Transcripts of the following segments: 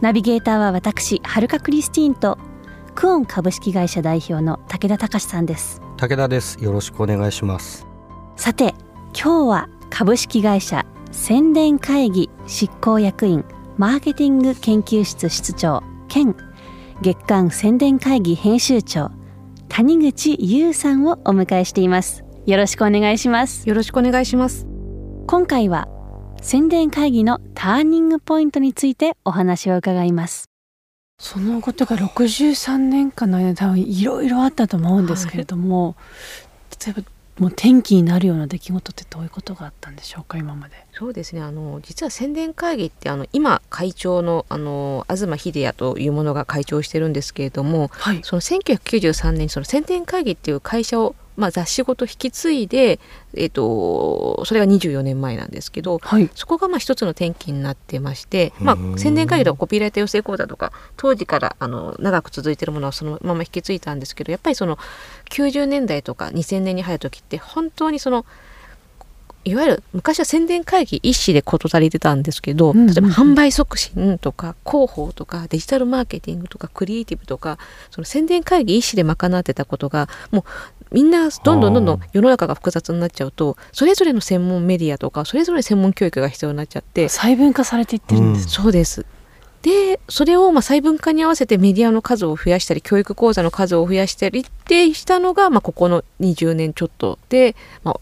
ナビゲーターは私はるかクリスティーンとクオン株式会社代表の武田隆さんです。武田です。よろしくお願いします。さて今日は株式会社宣伝会議執行役員マーケティング研究室室長兼月間宣伝会議編集長谷口優さんをお迎えしています。よろしくお願いします。よろしくお願いします。今回は宣伝会議のターニングポイントについてお話を伺います。そのことが63年間の間多分いろいろあったと思うんですけれども、はい、例えばもう転機になるような出来事ってどういうことがあったんでしょうか今まで。そうですね。あの実は宣伝会議ってあの今会長のあの東秀也というものが会長してるんですけれども、はい、その1993年にその宣伝会議っていう会社をまあ、雑誌ごと引き継いで、えーと、それが24年前なんですけど、はい、そこがまあ一つの転機になってまして、まあ、宣伝会議とかコピーライター養成講座とか当時からあの長く続いてるものはそのまま引き継いだんですけどやっぱりその90年代とか2000年に入る時って本当にそのいわゆる昔は宣伝会議一紙で事足りてたんですけど、例えば販売促進とか広報とかデジタルマーケティングとかクリエイティブとかその宣伝会議一紙で賄ってたことがもうみんなどんどんどんどん世の中が複雑になっちゃうとそれぞれの専門メディアとかそれぞれ専門教育が必要になっちゃって細分化されていってるんです、うん、そうです。でそれをまあ細分化に合わせてメディアの数を増やしたり教育講座の数を増やしたりってしたのが、まあ、ここの20年ちょっとで、まあ、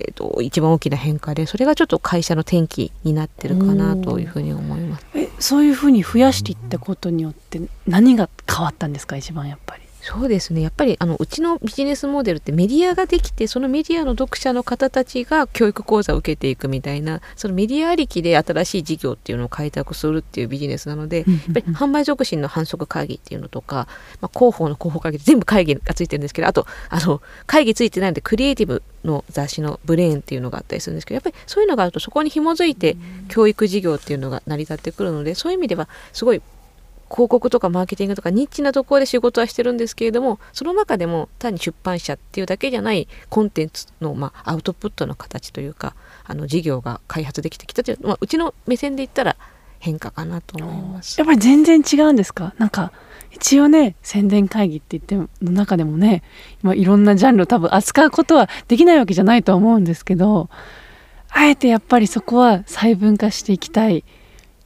えーと、一番大きな変化でそれがちょっと会社の転機になってるかなというふうに思いますえそういうふうに増やしていったことによって何が変わったんですか一番やっぱり。そうですね。やっぱりあのうちのビジネスモデルってメディアができてそのメディアの読者の方たちが教育講座を受けていくみたいなそのメディアありきで新しい事業っていうのを開拓するっていうビジネスなので、やっぱり販売促進の反則会議っていうのとか、まあ、広報の広報会議全部会議がついてるんですけどあとあの会議ついてないのでクリエイティブの雑誌のブレーンっていうのがあったりするんですけどやっぱりそういうのがあるとそこに紐づいて教育事業っていうのが成り立ってくるのでそういう意味ではすごい広告とかマーケティングとかニッチなところで仕事はしてるんですけれどもその中でも単に出版社っていうだけじゃないコンテンツの、まあ、アウトプットの形というかあの事業が開発できてきたという、まあ、うちの目線で言ったら変化かなと思います。やっぱり全然違うんですか？なんか一応ね宣伝会議って言っての中でもね、ま、いろんなジャンル多分扱うことはできないわけじゃないと思うんですけどあえてやっぱりそこは細分化していきたい。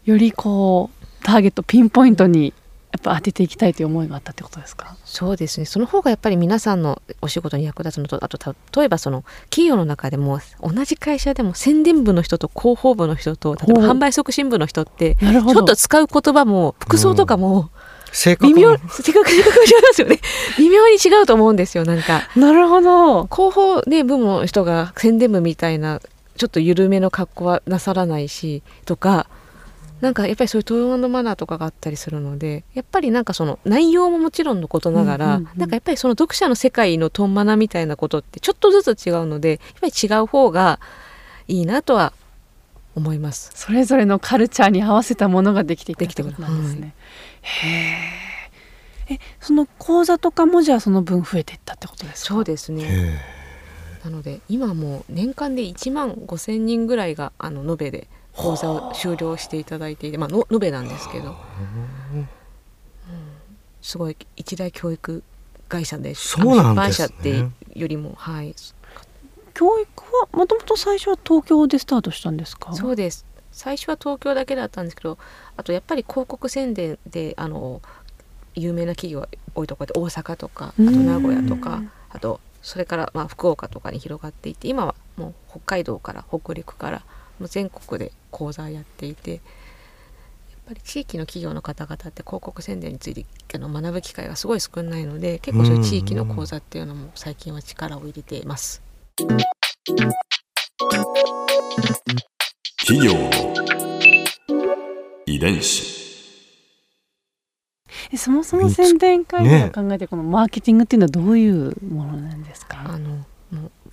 よりこうターゲットピンポイントにやっぱ当てていきたいという思いがあったってことですか？そうですね。その方がやっぱり皆さんのお仕事に役立つのとあと例えばその企業の中でも同じ会社でも宣伝部の人と広報部の人と例えば販売促進部の人ってちょっと使う言葉も服装とかも、微妙性格性格違いますよね。微妙に違うと思うんですよなんか。なるほど。広報ね部の人が宣伝部みたいなちょっと緩めの格好はなさらないしとかなんかやっぱりそういうトーンマナーとかがあったりするのでやっぱりなんかその内容ももちろんのことながら、うんうんうん、なんかやっぱりその読者の世界のトンマナみたいなことってちょっとずつ違うのでやっぱり違う方がいいなとは思います。それぞれのカルチャーに合わせたものができていくってことなんですね。はい、へえその講座とかもじゃあその分増えていったってことですか？そうですね。なので今もう年間で1万5千人ぐらいがあの延べで講座を終了していただいていて、まあ、の延べなんですけど、うん、すごい一大教育会社でそうなんです、ね、出版社ってよりもはい。教育はもともと最初は東京でスタートしたんですか？そうです。最初は東京だけだったんですけどあとやっぱり広告宣伝であの有名な企業が多いところで大阪とかあと名古屋とかあとそれからまあ福岡とかに広がっていて今はもう北海道から北陸から全国で講座やっていてやっぱり地域の企業の方々って広告宣伝についてあの学ぶ機会がすごい少ないので結構そういう地域の講座っていうのも最近は力を入れています。企業遺伝子そもそも宣伝会議が考えてこのマーケティングっていうのはどういうものなんですか、あの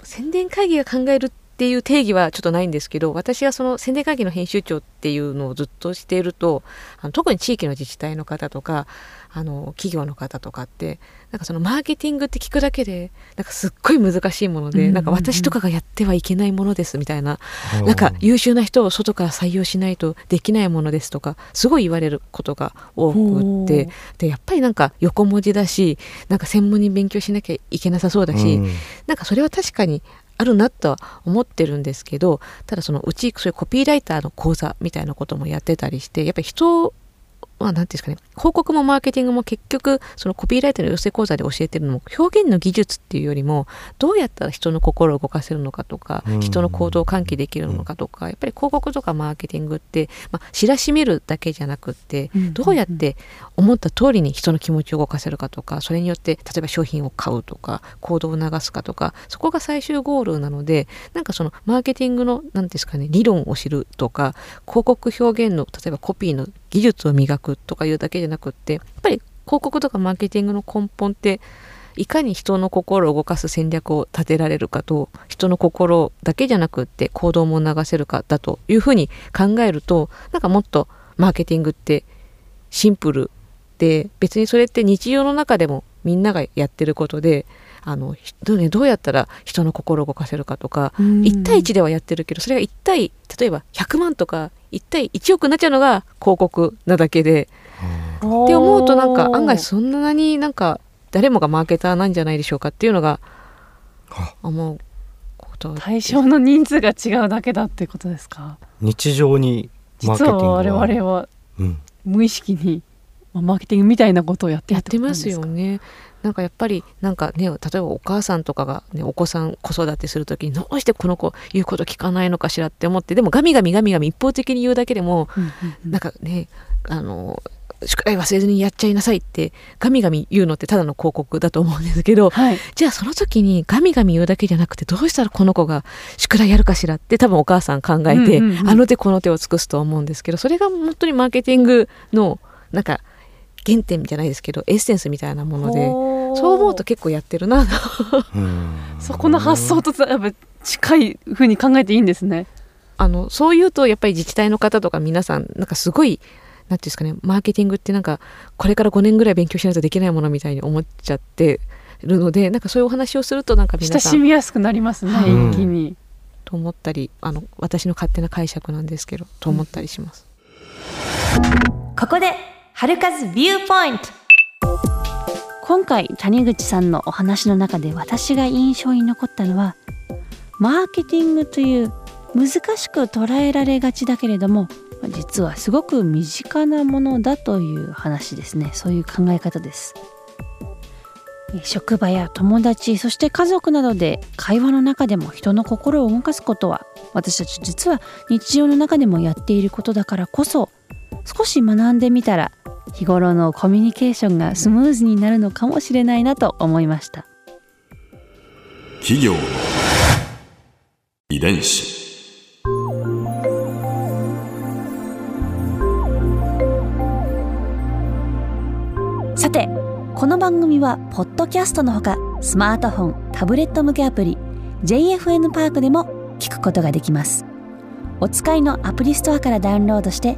宣伝会議が考えるっていう定義はちょっとないんですけど私はその宣伝会議の編集長っていうのをずっとしているとあの特に地域の自治体の方とかあの企業の方とかってなんかそのマーケティングって聞くだけでなんかすっごい難しいもので、うんうんうん、なんか私とかがやってはいけないものですみたいな、うん、なんか優秀な人を外から採用しないとできないものですとかすごい言われることが多くってでやっぱりなんか横文字だしなんか専門に勉強しなきゃいけなさそうだし、うん、なんかそれは確かにあるなとは思ってるんですけどただそのうちそういうコピーライターの講座みたいなこともやってたりしてやっぱり人まあ、なんていうんですかね、広告もマーケティングも結局、そのコピーライターの養成講座で教えてるのも、表現の技術っていうよりも、どうやったら人の心を動かせるのかとか、人の行動を喚起できるのかとか、やっぱり広告とかマーケティングって、まあ、知らしめるだけじゃなくって、どうやって思った通りに人の気持ちを動かせるかとか、それによって、例えば商品を買うとか、行動を流すかとか、そこが最終ゴールなので、なんかそのマーケティングの、なんですかね、理論を知るとか、広告表現の、例えばコピーの技術を磨くとかいうだけじゃなくってやっぱり広告とかマーケティングの根本っていかに人の心を動かす戦略を立てられるかと人の心だけじゃなくって行動も流せるかだというふうに考えるとなんかもっとマーケティングってシンプルで別にそれって日常の中でもみんながやってることであのどう,、ね、どうやったら人の心を動かせるかとか、うん、1対1ではやってるけどそれが1対例えば100万とか1対1億になっちゃうのが広告なだけで。って思うとなんか案外そんなになんか誰もがマーケターなんじゃないでしょうかっていうのが思うこと対象の人数が違うだけだっていうことですか？日常に実は我々は無意識にマーケティングみたいなことをやってやってますよね。なんかやっぱりなんかね例えばお母さんとかが、ね、お子さん子育てする時にどうしてこの子言うこと聞かないのかしらって思ってでもガミガミガミガミ一方的に言うだけでも、うんうんうん、なんかねあの宿題忘れずにやっちゃいなさいってガミガミ言うのってただの広告だと思うんですけど、はい、じゃあその時にガミガミ言うだけじゃなくてどうしたらこの子が宿題やるかしらって多分お母さん考えて、あの手この手を尽くすと思うんですけどそれが本当にマーケティングのなんか原点じゃないですけどエッセンスみたいなものでそう思うと結構やってるなそこの発想とやっぱ近いふうに考えていいんですね。あのそう言うとやっぱり自治体の方とか皆さんなんかすごいなんていうんですかねマーケティングってなんかこれから5年ぐらい勉強しないとできないものみたいに思っちゃってるのでなんかそういうお話をするとなんか皆さん親しみやすくなりますね、一気に。と思ったりあの私の勝手な解釈なんですけどと思ったりします。ここで春風ビューポイント。今回谷口さんのお話の中で私が印象に残ったのはマーケティングという難しく捉えられがちだけれども実はすごく身近なものだという話ですね。そういう考え方です。職場や友達そして家族などで会話の中でも人の心を動かすことは私たち実は日常の中でもやっていることだからこそ少し学んでみたら日頃のコミュニケーションがスムーズになるのかもしれないなと思いました。企業の遺伝子。さてこの番組はポッドキャストのほかスマートフォンタブレット向けアプリ JFN パークでも聞くことができます。お使いのアプリストアからダウンロードして